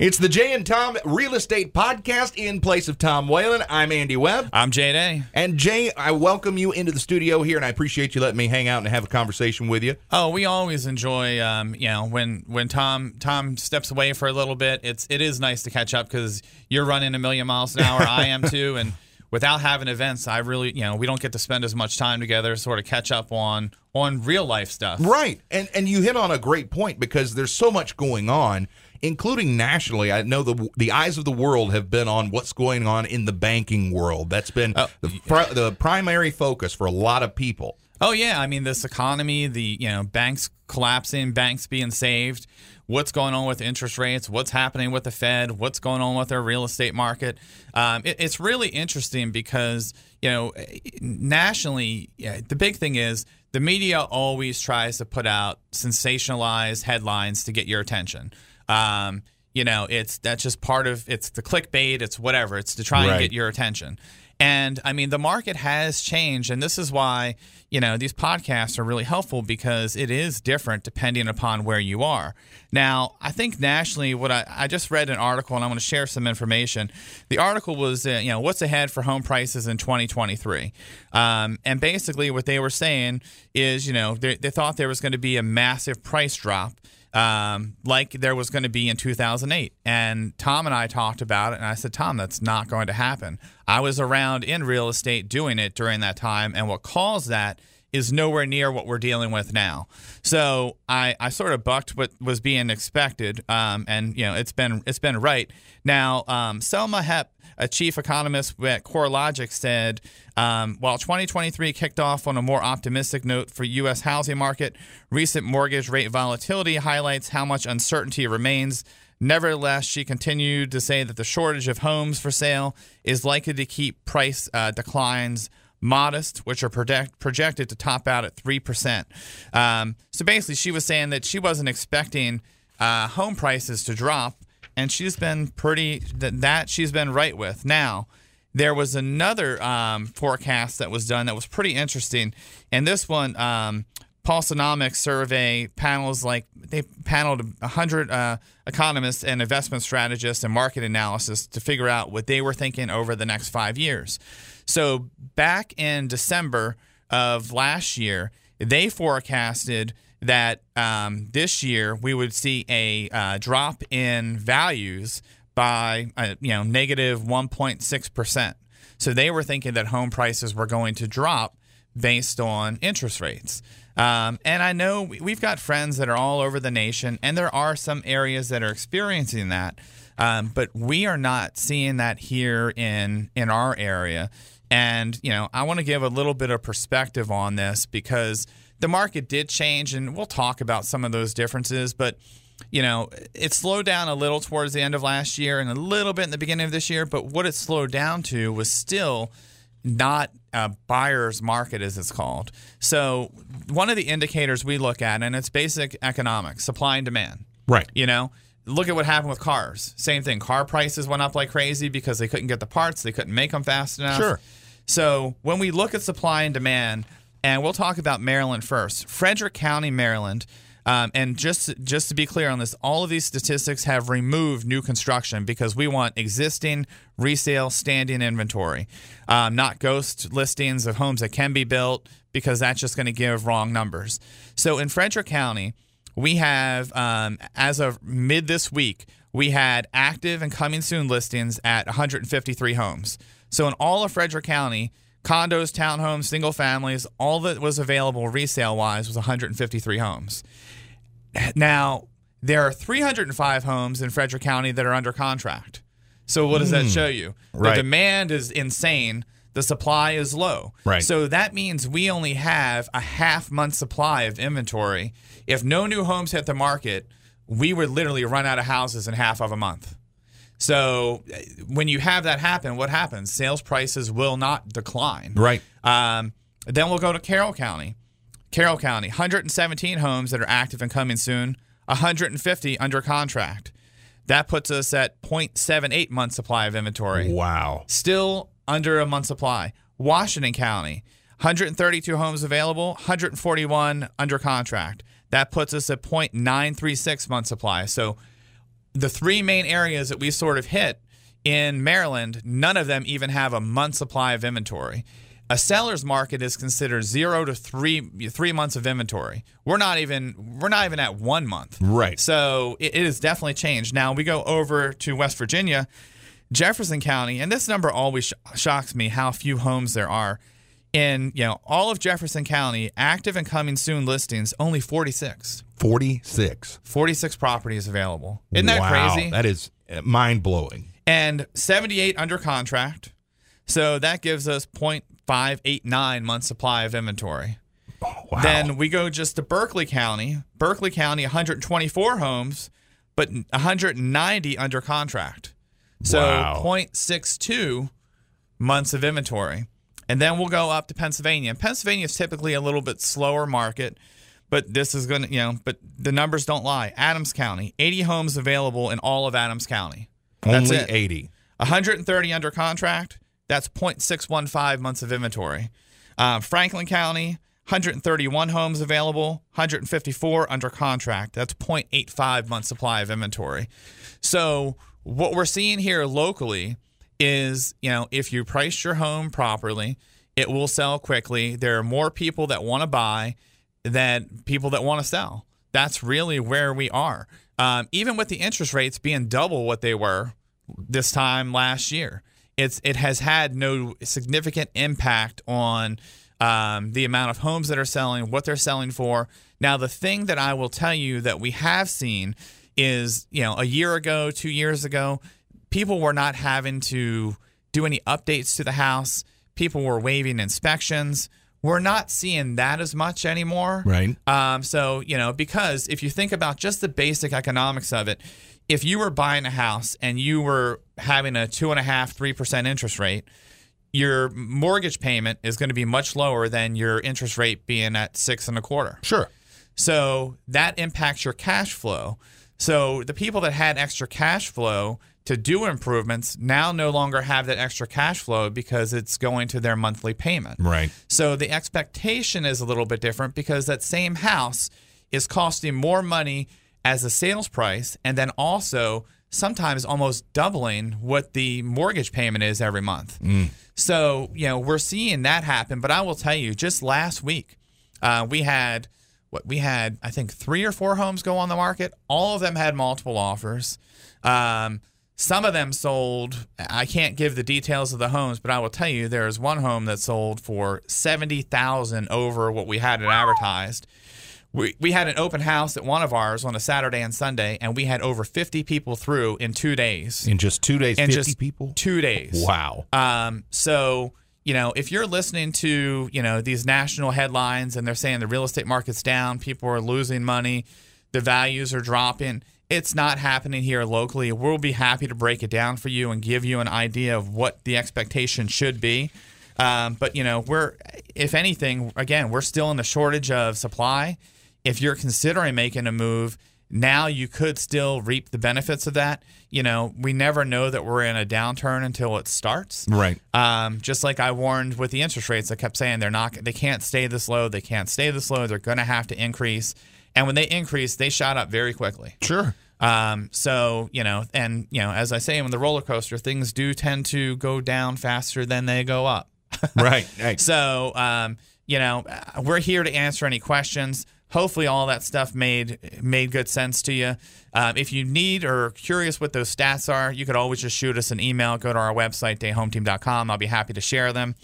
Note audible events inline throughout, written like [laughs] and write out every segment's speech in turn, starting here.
It's the Jay and Tom Real Estate Podcast in place of Tom Whalen. I'm Andy Webb. I'm Jay Day. And Jay, I welcome you into the studio here, and I appreciate you letting me hang out and have a conversation with you. Oh, we always enjoy, um, you know, when when Tom Tom steps away for a little bit. It's it is nice to catch up because you're running a million miles an hour. I am too, and without having events, I really, you know, we don't get to spend as much time together, sort of catch up on on real life stuff. Right, and and you hit on a great point because there's so much going on including nationally. I know the the eyes of the world have been on what's going on in the banking world. That's been uh, the, the primary focus for a lot of people. Oh yeah, I mean this economy, the you know banks collapsing, banks being saved, what's going on with interest rates, what's happening with the Fed, what's going on with our real estate market. Um, it, it's really interesting because you know nationally, yeah, the big thing is the media always tries to put out sensationalized headlines to get your attention. Um, you know, it's that's just part of it's the clickbait, it's whatever, it's to try right. and get your attention. And I mean, the market has changed, and this is why you know these podcasts are really helpful because it is different depending upon where you are. Now, I think nationally, what I, I just read an article, and I want to share some information. The article was, uh, you know, what's ahead for home prices in 2023, um, and basically what they were saying is, you know, they, they thought there was going to be a massive price drop um, like there was going to be in 2008. And Tom and I talked about it, and I said, Tom, that's not going to happen. I was around in real estate doing it during that time, and what caused that is nowhere near what we're dealing with now. So I, I sort of bucked what was being expected, um, and you know it's been it's been right. Now um, Selma Hepp, a chief economist at CoreLogic, said um, while 2023 kicked off on a more optimistic note for U.S. housing market, recent mortgage rate volatility highlights how much uncertainty remains. Nevertheless, she continued to say that the shortage of homes for sale is likely to keep price uh, declines modest, which are project, projected to top out at 3%. Um, so basically, she was saying that she wasn't expecting uh, home prices to drop, and she's been pretty, that, that she's been right with. Now, there was another um, forecast that was done that was pretty interesting, and this one, um, Pulsenomics survey panels like they paneled 100 uh, economists and investment strategists and market analysis to figure out what they were thinking over the next five years. So back in December of last year, they forecasted that um, this year we would see a uh, drop in values by uh, you know negative 1.6 percent. So they were thinking that home prices were going to drop based on interest rates. Um, and I know we've got friends that are all over the nation, and there are some areas that are experiencing that. Um, but we are not seeing that here in in our area. And, you know, I want to give a little bit of perspective on this because the market did change, and we'll talk about some of those differences. But, you know, it slowed down a little towards the end of last year and a little bit in the beginning of this year. But what it slowed down to was still not a buyer's market, as it's called. So, one of the indicators we look at, and it's basic economics, supply and demand. Right. You know, look at what happened with cars. Same thing. Car prices went up like crazy because they couldn't get the parts, they couldn't make them fast enough. Sure. So when we look at supply and demand, and we'll talk about Maryland first, Frederick County, Maryland. Um, and just just to be clear on this, all of these statistics have removed new construction because we want existing resale standing inventory, um, not ghost listings of homes that can be built because that's just going to give wrong numbers. So in Frederick County, we have um, as of mid this week, we had active and coming soon listings at 153 homes. So in all of Frederick County, condos, townhomes, single families, all that was available resale wise was 153 homes. Now, there are 305 homes in Frederick County that are under contract. So what does that hmm. show you? Right. The demand is insane. The supply is low. Right. So that means we only have a half month supply of inventory. If no new homes hit the market, we would literally run out of houses in half of a month. So when you have that happen, what happens? Sales prices will not decline. Right. Um, then we'll go to Carroll County. Carroll County, 117 homes that are active and coming soon, 150 under contract. That puts us at 0.78 month supply of inventory. Wow. Still under a month supply. Washington County, 132 homes available, 141 under contract. That puts us at 0.936 month supply. So the three main areas that we sort of hit in Maryland, none of them even have a month supply of inventory. A seller's market is considered zero to three three months of inventory. We're not even we're not even at one month. Right. So it, it has definitely changed. Now we go over to West Virginia, Jefferson County, and this number always sh- shocks me how few homes there are. In you know all of Jefferson County, active and coming soon listings only 46. 46. 46 properties available. Isn't that wow, crazy? That is uh, mind blowing. and 78 under contract. So that gives us 0.589 month supply of inventory. Oh, wow. Then we go just to Berkeley County. Berkeley County, 124 homes, but 190 under contract. So Wow. 0.62 months of inventory. And then we'll go up to Pennsylvania. And Pennsylvania is typically a little bit slower market, but this is going to, you know, but the numbers don't lie. Adams County, 80 homes available in all of Adams County. That's Only it. 80. 130 under contract. That's 0.615 months of inventory. Uh, Franklin County, 131 homes available, 154 under contract. That's 0.85 months supply of inventory. So what we're seeing here locally is, you know, if you price your home properly, it will sell quickly. There are more people that want to buy than people that want to sell. That's really where we are. Um, even with the interest rates being double what they were this time last year, it's it has had no significant impact on um, the amount of homes that are selling, what they're selling for. Now, the thing that I will tell you that we have seen is, you know, a year ago, two years ago, people were not having to do any updates to the house. People were waiving inspections. We're not seeing that as much anymore. Right. Um, so, you know, because if you think about just the basic economics of it, if you were buying a house and you were having a two and a half, three percent interest rate, your mortgage payment is going to be much lower than your interest rate being at six and a quarter. Sure. So that impacts your cash flow. So the people that had extra cash flow to do improvements now no longer have that extra cash flow because it's going to their monthly payment. Right. So the expectation is a little bit different because that same house is costing more money as a sales price and then also sometimes almost doubling what the mortgage payment is every month. So, you know, we're seeing that happen, but I will tell you just last week uh, we had what we had I think 3 or 4 homes go on the market. All of them had multiple offers. Um, some of them sold. I can't give the details of the homes, but I will tell you there is one home that sold for seventy thousand over what we had it advertised. We, we had an open house at one of ours on a Saturday and Sunday, and we had over 50 people through in two days. In just two days, In 50 just people? Two days. Wow. Um, so you know, if you're listening to you know these national headlines and they're saying the real estate market's down, people are losing money, the values are dropping. It's not happening here locally. We'll be happy to break it down for you and give you an idea of what the expectation should be. Um, but you know, we're if anything, again, we're still in the shortage of supply. If you're considering making a move, now you could still reap the benefits of that. You know, we never know that we're in a downturn until it starts. Right. Um, just like I warned with the interest rates, I kept saying they're not, they can't stay this low. They can't stay this low. They're going to have to increase. And when they increase, they shot up very quickly. Sure. Um, so you know, and you know, as I say, on the roller coaster, things do tend to go down faster than they go up. [laughs] Right. right. So, um, you know, we're here to answer any questions. Hopefully, all that stuff made made good sense to you. Um, if you need or are curious what those stats are, you could always just shoot us an email. Go to our website, dayhometeam.com. I'll be happy to share them.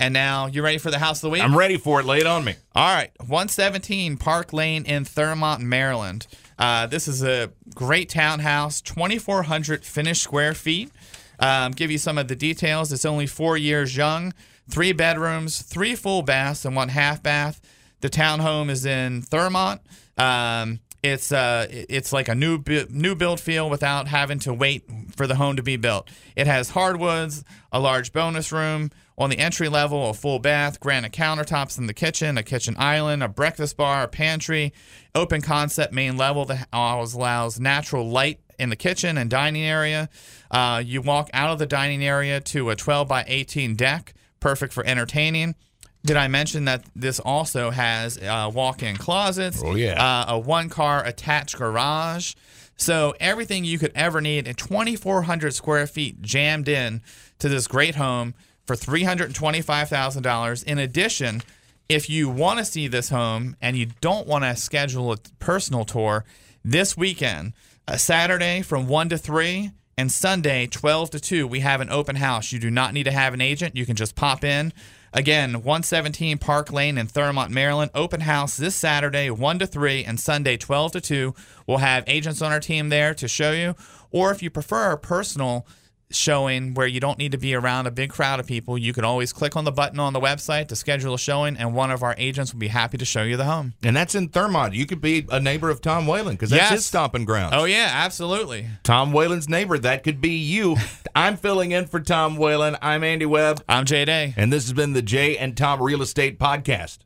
And now, you ready for the house of the week? I'm ready for it. Lay it on me. All right, 117 Park Lane in Thurmont, Maryland. Uh, this is a great townhouse, 2,400 finished square feet. Um, give you some of the details. It's only four years young, three bedrooms, three full baths, and one half bath. The townhome is in Thurmont. Um, it's uh, it's like a new bu- new build feel without having to wait for the home to be built. It has hardwoods, a large bonus room on the entry level, a full bath, granite countertops in the kitchen, a kitchen island, a breakfast bar, a pantry, open concept main level that always allows natural light in the kitchen and dining area. Uh, you walk out of the dining area to a 12 by 18 deck, perfect for entertaining. Did I mention that this also has uh, walk-in closets? Oh, yeah. Uh, a one-car attached garage. So everything you could ever need and 2,400 square feet jammed in to this great home for $325,000. In addition, if you want to see this home and you don't want to schedule a personal tour this weekend, a Saturday from 1 to 3 and Sunday 12 to 2, we have an open house. You do not need to have an agent. You can just pop in. Again, 117 Park Lane in Thurmont, Maryland. Open house this Saturday, 1 to 3, and Sunday, 12 to 2. We'll have agents on our team there to show you. Or if you prefer personal showing where you don't need to be around a big crowd of people, you can always click on the button on the website to schedule a showing, and one of our agents will be happy to show you the home. And that's in Thurmont. You could be a neighbor of Tom Whalen because that's Yes. his stomping ground. Oh, yeah, absolutely. Tom Whalen's neighbor. That could be you. [laughs] I'm filling in for Tom Whalen. I'm Andy Webb, I'm Jay Day. and this has been the Jay and Tom Real Estate Podcast.